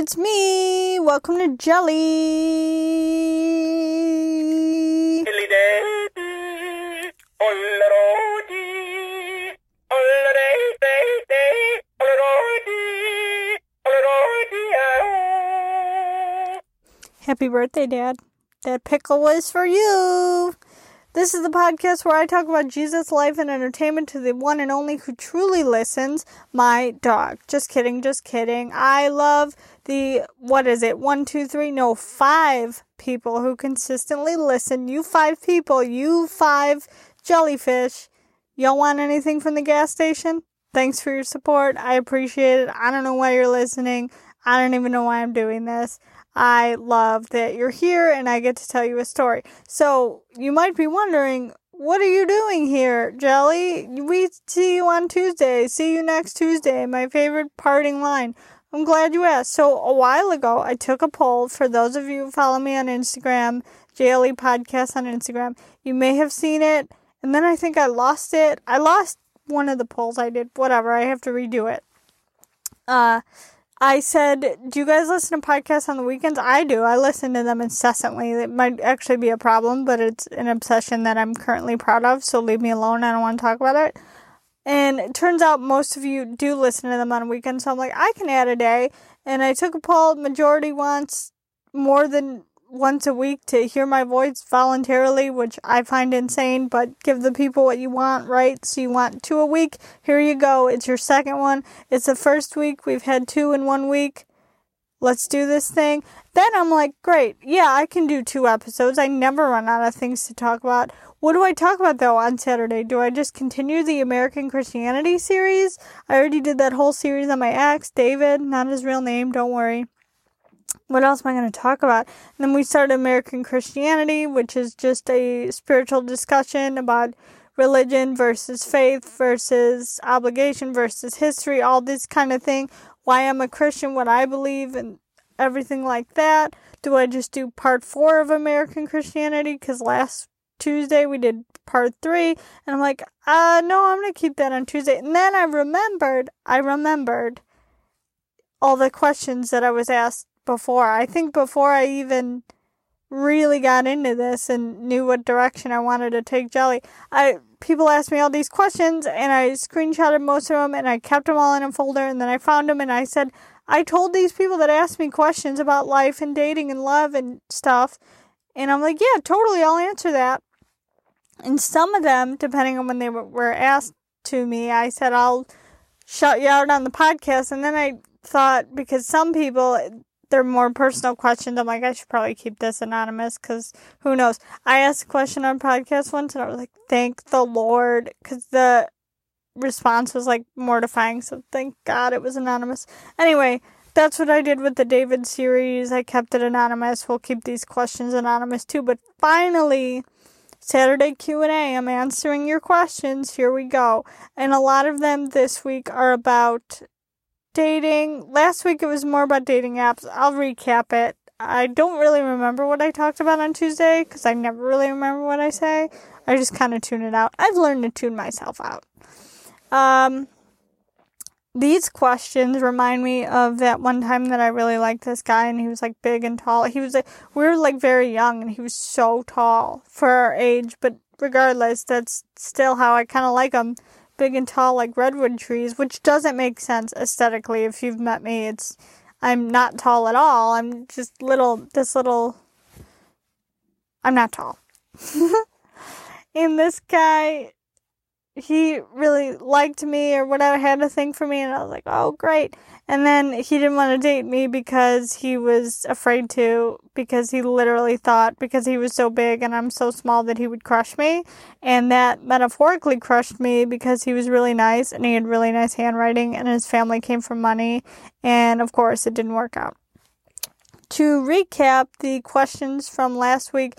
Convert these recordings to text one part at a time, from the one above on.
it's me. Welcome to Jelly. Happy birthday, Dad. That pickle was for you. This is the podcast where I talk about Jesus' life and entertainment to the one and only who truly listens, my dog. Just kidding, just kidding. I love the, what is it, one, two, three, no, five people who consistently listen. You five people, you five jellyfish. Y'all want anything from the gas station? Thanks for your support. I appreciate it. I don't know why you're listening. I don't even know why I'm doing this. I love that you're here and I get to tell you a story. So you might be wondering, what are you doing here, Jelly? We see you on Tuesday. See you next Tuesday. My favorite parting line. I'm glad you asked. So a while ago, I took a poll for those of you who follow me on Instagram, JLE Podcast on Instagram. You may have seen it, and then I think I lost it. I lost one of the polls I did. Whatever. I have to redo it. Uh, I said, Do you guys listen to podcasts on the weekends? I do. I listen to them incessantly. It might actually be a problem, but it's an obsession that I'm currently proud of, so leave me alone. I don't want to talk about it. And it turns out most of you do listen to them on weekends, so I'm like, I can add a day. And I took a poll, majority wants more than once a week to hear my voice voluntarily, which I find insane, but give the people what you want, right? So you want two a week. Here you go. It's your second one. It's the first week. We've had two in one week. Let's do this thing. Then I'm like, great. Yeah, I can do two episodes. I never run out of things to talk about. What do I talk about though on Saturday? Do I just continue the American Christianity series? I already did that whole series on my ex, David, not his real name, don't worry what else am I going to talk about? And then we started American Christianity, which is just a spiritual discussion about religion versus faith versus obligation versus history, all this kind of thing. Why I'm a Christian, what I believe, and everything like that. Do I just do part four of American Christianity? Because last Tuesday we did part three, and I'm like, uh, no, I'm gonna keep that on Tuesday. And then I remembered, I remembered all the questions that I was asked before. I think before I even really got into this and knew what direction I wanted to take Jelly, I people asked me all these questions and I screenshotted most of them and I kept them all in a folder and then I found them and I said I told these people that asked me questions about life and dating and love and stuff and I'm like, yeah, totally, I'll answer that. And some of them, depending on when they were asked to me, I said I'll shut you out on the podcast and then I thought because some people they're more personal questions. I'm like, I should probably keep this anonymous because who knows? I asked a question on podcast once and I was like, thank the Lord because the response was like mortifying. So thank God it was anonymous. Anyway, that's what I did with the David series. I kept it anonymous. We'll keep these questions anonymous too. But finally, Saturday Q&A. I'm answering your questions. Here we go. And a lot of them this week are about dating. Last week it was more about dating apps. I'll recap it. I don't really remember what I talked about on Tuesday because I never really remember what I say. I just kind of tune it out. I've learned to tune myself out. Um, these questions remind me of that one time that I really liked this guy and he was like big and tall. He was like, we were like very young and he was so tall for our age, but regardless, that's still how I kind of like him big and tall like redwood trees, which doesn't make sense aesthetically. If you've met me, it's I'm not tall at all. I'm just little, this little. I'm not tall. and this guy, he really liked me or whatever, had a thing for me, and I was like, oh, great. And then he didn't want to date me because he was afraid to, because he literally thought because he was so big and I'm so small that he would crush me. And that metaphorically crushed me because he was really nice and he had really nice handwriting and his family came from money. And of course, it didn't work out. To recap the questions from last week,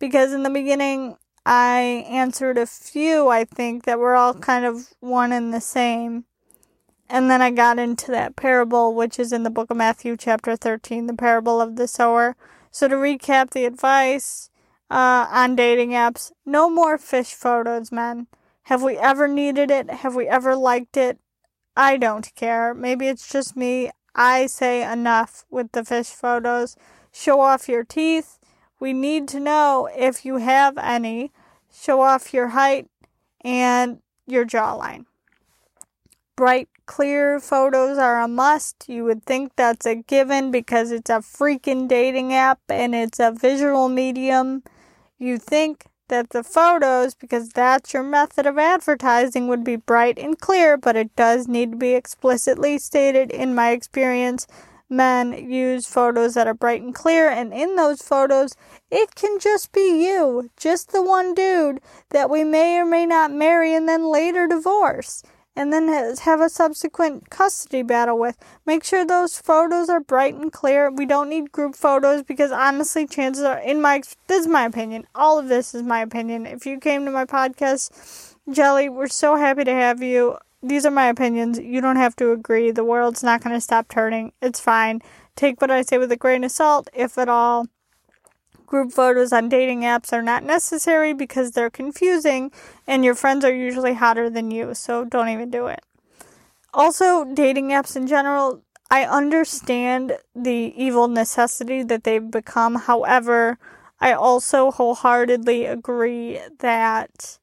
because in the beginning, I answered a few, I think, that were all kind of one and the same. And then I got into that parable, which is in the book of Matthew, chapter 13, the parable of the sower. So, to recap the advice uh, on dating apps no more fish photos, men. Have we ever needed it? Have we ever liked it? I don't care. Maybe it's just me. I say enough with the fish photos. Show off your teeth. We need to know if you have any. Show off your height and your jawline. Bright, clear photos are a must. You would think that's a given because it's a freaking dating app and it's a visual medium. You think that the photos, because that's your method of advertising, would be bright and clear, but it does need to be explicitly stated in my experience. Men use photos that are bright and clear, and in those photos, it can just be you, just the one dude that we may or may not marry and then later divorce and then have a subsequent custody battle with. Make sure those photos are bright and clear. We don't need group photos because honestly, chances are, in my this is my opinion. All of this is my opinion. If you came to my podcast, Jelly, we're so happy to have you. These are my opinions. You don't have to agree. The world's not going to stop turning. It's fine. Take what I say with a grain of salt, if at all. Group photos on dating apps are not necessary because they're confusing and your friends are usually hotter than you, so don't even do it. Also, dating apps in general, I understand the evil necessity that they've become. However, I also wholeheartedly agree that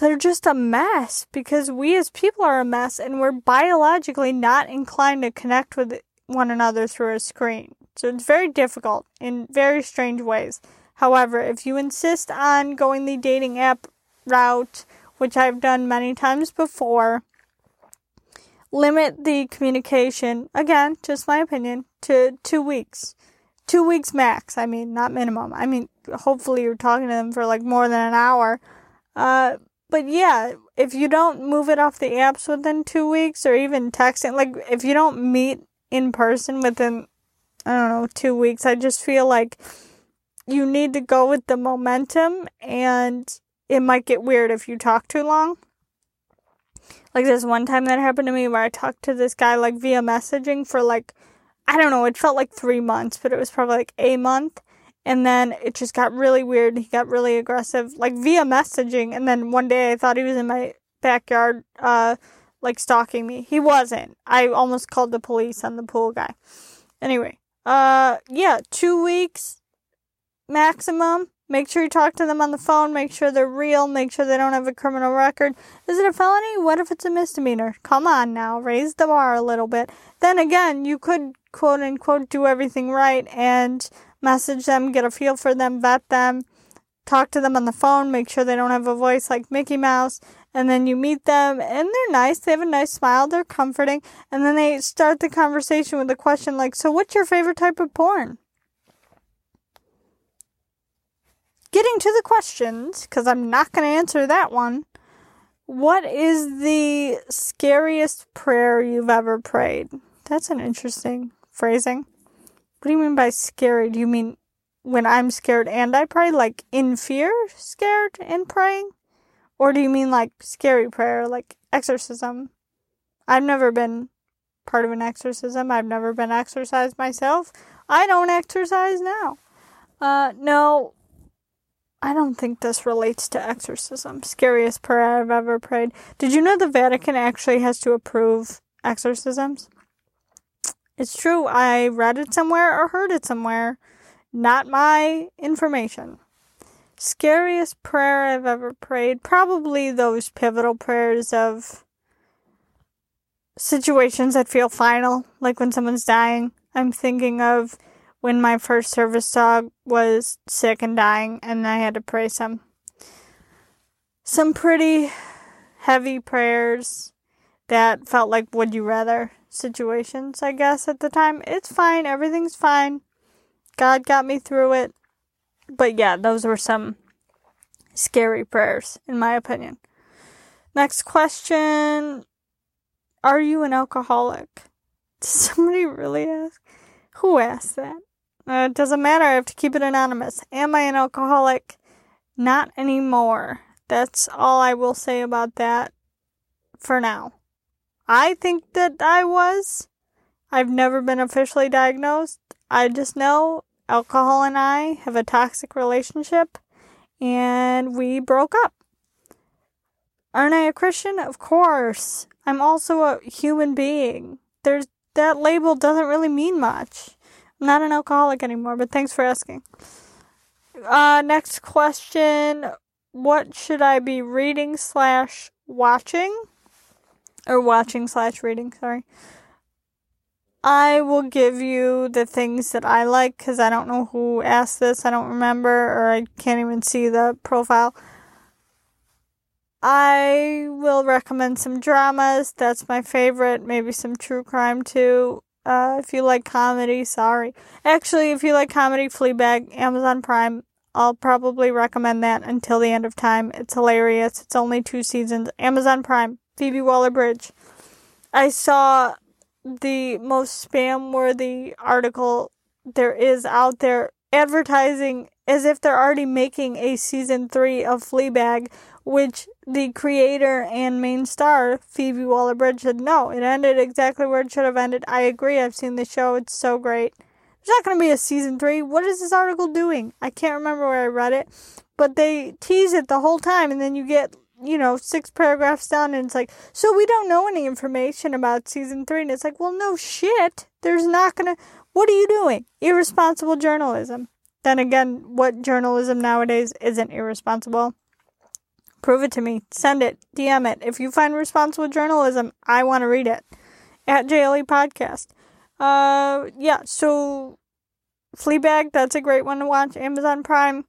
they're just a mess because we as people are a mess and we're biologically not inclined to connect with one another through a screen. So it's very difficult in very strange ways. However, if you insist on going the dating app route, which I've done many times before, limit the communication, again, just my opinion, to two weeks. Two weeks max, I mean, not minimum. I mean, hopefully you're talking to them for like more than an hour. Uh, but yeah, if you don't move it off the apps within two weeks or even texting, like if you don't meet in person within I don't know, two weeks. I just feel like you need to go with the momentum and it might get weird if you talk too long. Like this one time that happened to me where I talked to this guy like via messaging for like I don't know, it felt like 3 months, but it was probably like a month. And then it just got really weird. He got really aggressive like via messaging and then one day I thought he was in my backyard uh like stalking me. He wasn't. I almost called the police on the pool guy. Anyway, uh, yeah, two weeks maximum. Make sure you talk to them on the phone. Make sure they're real. Make sure they don't have a criminal record. Is it a felony? What if it's a misdemeanor? Come on now, raise the bar a little bit. Then again, you could quote unquote do everything right and message them, get a feel for them, vet them, talk to them on the phone, make sure they don't have a voice like Mickey Mouse, and then you meet them and they're nice they have a nice smile they're comforting and then they start the conversation with a question like so what's your favorite type of porn? Getting to the questions because i'm not going to answer that one what is the scariest prayer you've ever prayed? That's an interesting phrasing what do you mean by scary do you mean when i'm scared and i pray like in fear scared and praying or do you mean like scary prayer, like exorcism? I've never been part of an exorcism. I've never been exorcised myself. I don't exercise now. Uh, no, I don't think this relates to exorcism. Scariest prayer I've ever prayed. Did you know the Vatican actually has to approve exorcisms? It's true. I read it somewhere or heard it somewhere. Not my information. Scariest prayer I've ever prayed. Probably those pivotal prayers of situations that feel final, like when someone's dying. I'm thinking of when my first service dog was sick and dying, and I had to pray some some pretty heavy prayers that felt like would you rather situations, I guess, at the time. It's fine, everything's fine. God got me through it but yeah, those were some scary prayers, in my opinion. Next question Are you an alcoholic? Did somebody really ask? Who asked that? Uh, it doesn't matter, I have to keep it anonymous. Am I an alcoholic? Not anymore. That's all I will say about that for now. I think that I was. I've never been officially diagnosed. I just know alcohol and I have a toxic relationship and we broke up. Aren't I a Christian? Of course. I'm also a human being. there's that label doesn't really mean much. I'm not an alcoholic anymore, but thanks for asking. Uh, next question. What should I be reading slash watching? Or watching slash reading, sorry. I will give you the things that I like because I don't know who asked this. I don't remember, or I can't even see the profile. I will recommend some dramas. That's my favorite. Maybe some true crime too. Uh, if you like comedy, sorry. Actually, if you like comedy, Fleabag, Amazon Prime. I'll probably recommend that until the end of time. It's hilarious. It's only two seasons. Amazon Prime. Phoebe Waller Bridge. I saw the most spam worthy article there is out there advertising as if they're already making a season three of Fleabag, which the creator and main star, Phoebe Waller Bridge, said no, it ended exactly where it should have ended. I agree, I've seen the show, it's so great. There's not going to be a season three. What is this article doing? I can't remember where I read it, but they tease it the whole time, and then you get you know, six paragraphs down, and it's like, so we don't know any information about season three. And it's like, well, no shit. There's not gonna. What are you doing? Irresponsible journalism. Then again, what journalism nowadays isn't irresponsible? Prove it to me. Send it. DM it. If you find responsible journalism, I want to read it. At JLE Podcast. Uh, yeah, so Fleabag, that's a great one to watch. Amazon Prime.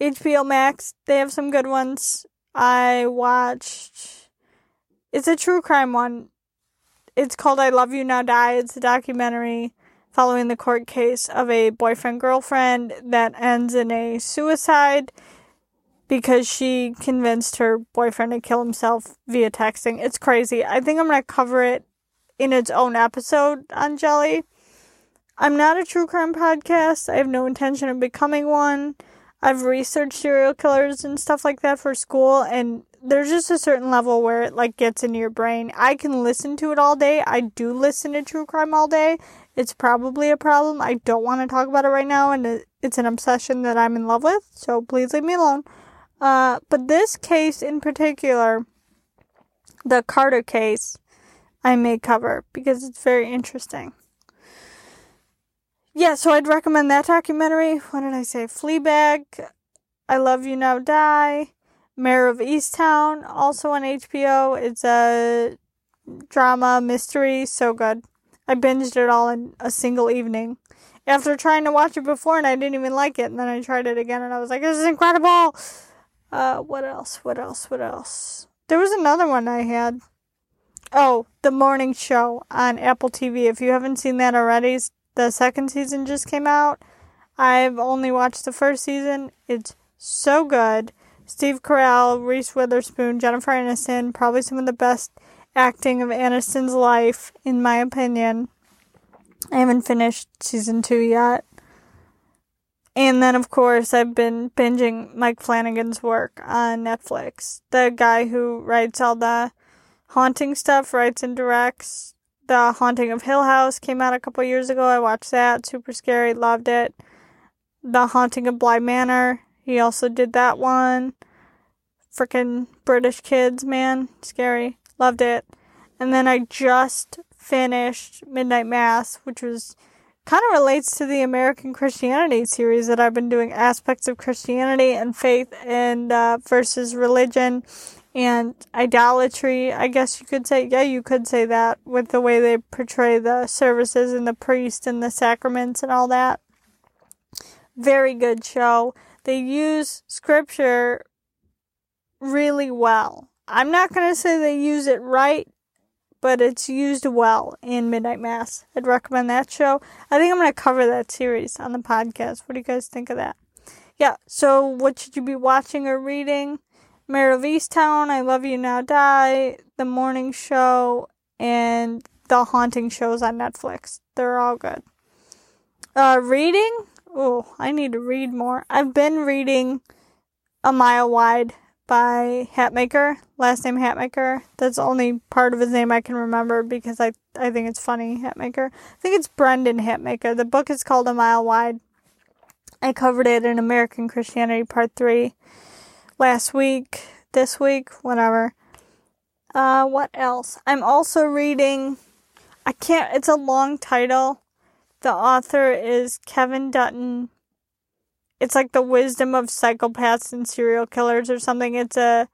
HBO Max, they have some good ones. I watched. It's a true crime one. It's called I Love You Now Die. It's a documentary following the court case of a boyfriend girlfriend that ends in a suicide because she convinced her boyfriend to kill himself via texting. It's crazy. I think I'm going to cover it in its own episode on Jelly. I'm not a true crime podcast. I have no intention of becoming one. I've researched serial killers and stuff like that for school and there's just a certain level where it like gets into your brain. I can listen to it all day. I do listen to true crime all day. It's probably a problem. I don't want to talk about it right now and it's an obsession that I'm in love with. So please leave me alone. Uh, but this case in particular, the Carter case, I may cover because it's very interesting yeah, so I'd recommend that documentary. What did I say? Fleabag, I Love You Now Die, Mare of Easttown, also on HBO. It's a drama mystery, so good. I binged it all in a single evening. After trying to watch it before and I didn't even like it, and then I tried it again and I was like, this is incredible! Uh, what else? What else? What else? There was another one I had. Oh, The Morning Show on Apple TV. If you haven't seen that already, the second season just came out. I've only watched the first season. It's so good. Steve Carell, Reese Witherspoon, Jennifer Aniston, probably some of the best acting of Aniston's life, in my opinion. I haven't finished season two yet. And then, of course, I've been binging Mike Flanagan's work on Netflix. The guy who writes all the haunting stuff, writes and directs. The Haunting of Hill House came out a couple years ago. I watched that. Super scary. Loved it. The Haunting of Bly Manor. He also did that one. Freaking British kids, man. Scary. Loved it. And then I just finished Midnight Mass, which was kind of relates to the American Christianity series that I've been doing aspects of Christianity and faith and uh, versus religion and idolatry. I guess you could say, yeah, you could say that with the way they portray the services and the priest and the sacraments and all that. Very good show. They use scripture really well. I'm not going to say they use it right, but it's used well in Midnight Mass. I'd recommend that show. I think I'm going to cover that series on the podcast. What do you guys think of that? Yeah, so what should you be watching or reading? Mare of Easttown, I Love You Now Die, The Morning Show, and The Haunting shows on Netflix. They're all good. Uh, reading? Oh, I need to read more. I've been reading A Mile Wide by Hatmaker, last name Hatmaker. That's the only part of his name I can remember because I, I think it's funny, Hatmaker. I think it's Brendan Hatmaker. The book is called A Mile Wide. I covered it in American Christianity Part 3 last week, this week, whatever. Uh, what else? I'm also reading. I can't, it's a long title. The author is Kevin Dutton. It's like the wisdom of psychopaths and serial killers or something. It's a,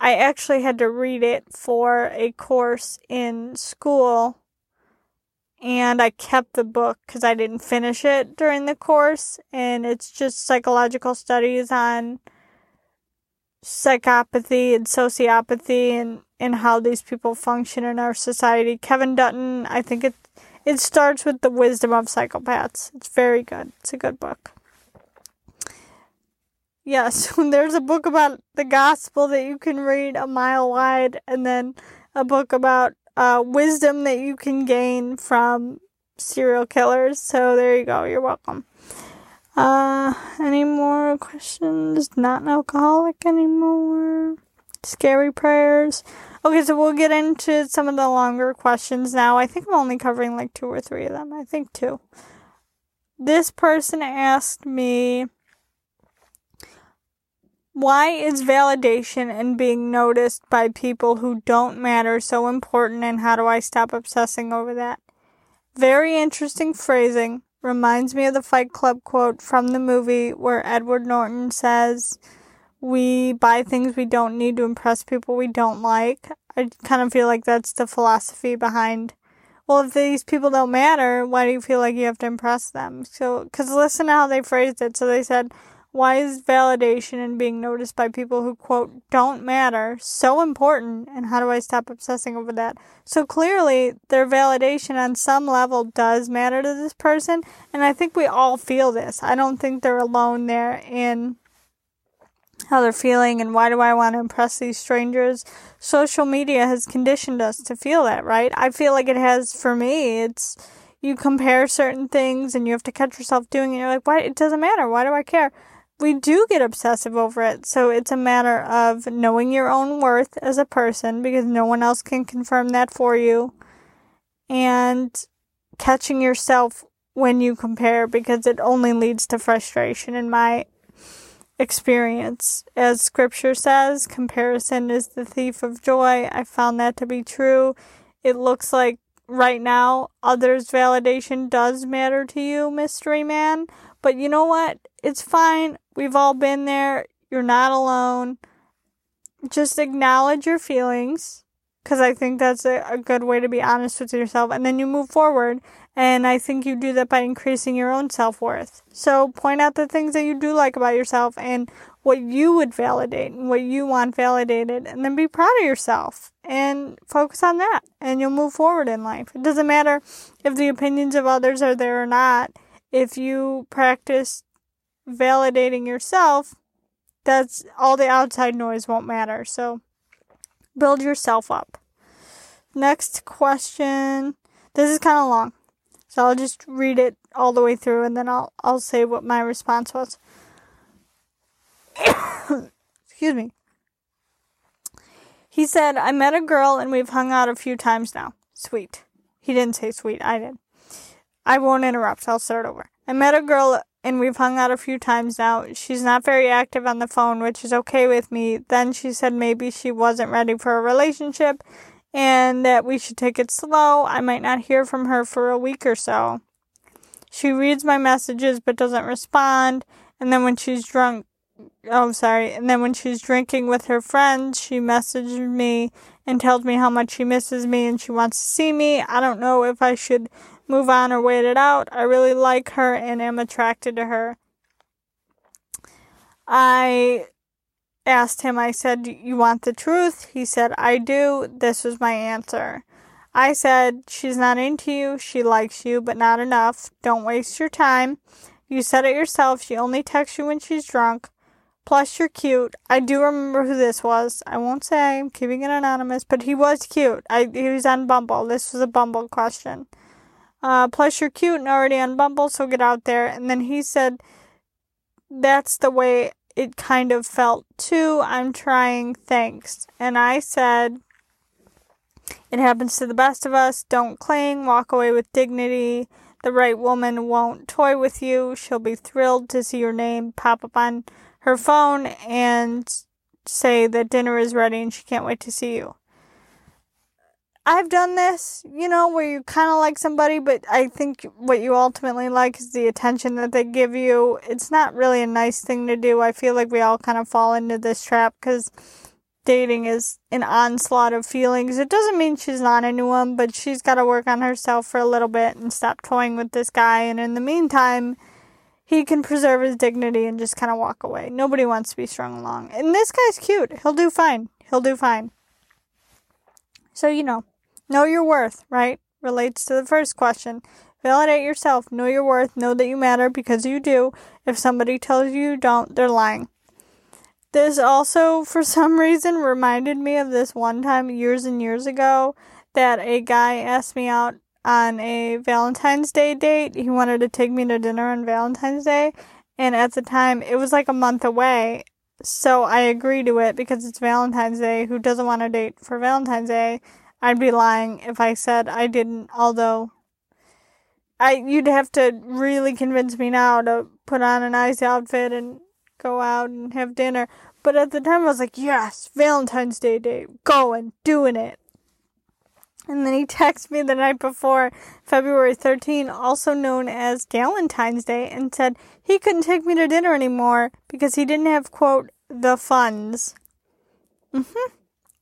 I actually had to read it for a course in school and I kept the book because I didn't finish it during the course. And it's just psychological studies on psychopathy and sociopathy and, and how these people function in our society. Kevin Dutton, I think it it starts with the wisdom of psychopaths. It's very good. It's a good book. Yes, there's a book about the gospel that you can read a mile wide, and then a book about uh, wisdom that you can gain from serial killers. So there you go. You're welcome. Uh, any more questions? Not an alcoholic anymore. Scary prayers. Okay, so we'll get into some of the longer questions now. I think I'm only covering like two or three of them. I think two. This person asked me why is validation and being noticed by people who don't matter so important, and how do I stop obsessing over that? Very interesting phrasing. Reminds me of the Fight Club quote from the movie where Edward Norton says, We buy things we don't need to impress people we don't like. I kind of feel like that's the philosophy behind well, if these people don't matter, why do you feel like you have to impress them? So, because listen to how they phrased it. So they said, why is validation and being noticed by people who, quote, don't matter so important? And how do I stop obsessing over that? So clearly, their validation on some level does matter to this person. And I think we all feel this. I don't think they're alone there in how they're feeling and why do I want to impress these strangers. Social media has conditioned us to feel that, right? I feel like it has for me. It's you compare certain things and you have to catch yourself doing it. You're like, why? It doesn't matter. Why do I care? We do get obsessive over it. So it's a matter of knowing your own worth as a person because no one else can confirm that for you and catching yourself when you compare because it only leads to frustration in my experience. As scripture says, comparison is the thief of joy. I found that to be true. It looks like right now others' validation does matter to you, mystery man. But you know what? It's fine. We've all been there. You're not alone. Just acknowledge your feelings because I think that's a, a good way to be honest with yourself. And then you move forward. And I think you do that by increasing your own self worth. So point out the things that you do like about yourself and what you would validate and what you want validated. And then be proud of yourself and focus on that. And you'll move forward in life. It doesn't matter if the opinions of others are there or not. If you practice validating yourself, that's all the outside noise won't matter. So build yourself up. Next question. This is kind of long. So I'll just read it all the way through and then I'll I'll say what my response was. Excuse me. He said, I met a girl and we've hung out a few times now. Sweet. He didn't say sweet, I did. I won't interrupt, I'll start over. I met a girl and we've hung out a few times now. She's not very active on the phone, which is okay with me. Then she said maybe she wasn't ready for a relationship and that we should take it slow. I might not hear from her for a week or so. She reads my messages but doesn't respond. And then when she's drunk, oh, sorry. And then when she's drinking with her friends, she messages me and tells me how much she misses me and she wants to see me. I don't know if I should move on or wait it out. I really like her and am attracted to her. I asked him, I said, You want the truth? He said, I do. This was my answer. I said, She's not into you. She likes you, but not enough. Don't waste your time. You said it yourself. She only texts you when she's drunk. Plus, you're cute. I do remember who this was. I won't say. I'm keeping it anonymous, but he was cute. I he was on Bumble. This was a Bumble question. Uh, plus, you're cute and already on Bumble, so get out there. And then he said, That's the way it kind of felt too. I'm trying, thanks. And I said, It happens to the best of us. Don't cling, walk away with dignity. The right woman won't toy with you. She'll be thrilled to see your name pop up on her phone and say that dinner is ready and she can't wait to see you. I've done this, you know, where you kind of like somebody, but I think what you ultimately like is the attention that they give you. It's not really a nice thing to do. I feel like we all kind of fall into this trap because dating is an onslaught of feelings. It doesn't mean she's not into him, but she's got to work on herself for a little bit and stop toying with this guy. And in the meantime, he can preserve his dignity and just kind of walk away. Nobody wants to be strung along. And this guy's cute. He'll do fine. He'll do fine. So, you know, know your worth, right? Relates to the first question. Validate yourself. Know your worth. Know that you matter because you do. If somebody tells you you don't, they're lying. This also, for some reason, reminded me of this one time years and years ago that a guy asked me out on a Valentine's Day date. He wanted to take me to dinner on Valentine's Day. And at the time, it was like a month away. So I agreed to it because it's Valentine's Day. Who doesn't want to date for Valentine's Day? I'd be lying if I said I didn't, although I you'd have to really convince me now to put on a nice outfit and go out and have dinner. But at the time I was like, yes, Valentine's Day date, going, doing it. And then he texted me the night before, February 13, also known as Galentine's Day, and said he couldn't take me to dinner anymore because he didn't have, quote, the funds. Mm hmm.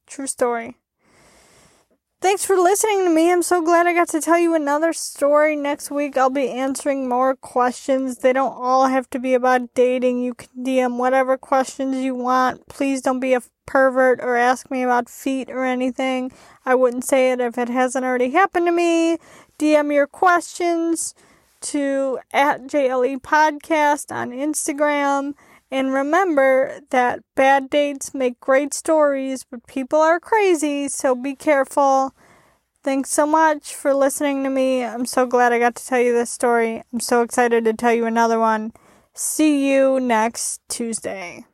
True story. Thanks for listening to me. I'm so glad I got to tell you another story. Next week, I'll be answering more questions. They don't all have to be about dating. You can DM whatever questions you want. Please don't be a pervert or ask me about feet or anything. I wouldn't say it if it hasn't already happened to me. DM your questions to at JLE Podcast on Instagram. And remember that bad dates make great stories, but people are crazy, so be careful. Thanks so much for listening to me. I'm so glad I got to tell you this story. I'm so excited to tell you another one. See you next Tuesday.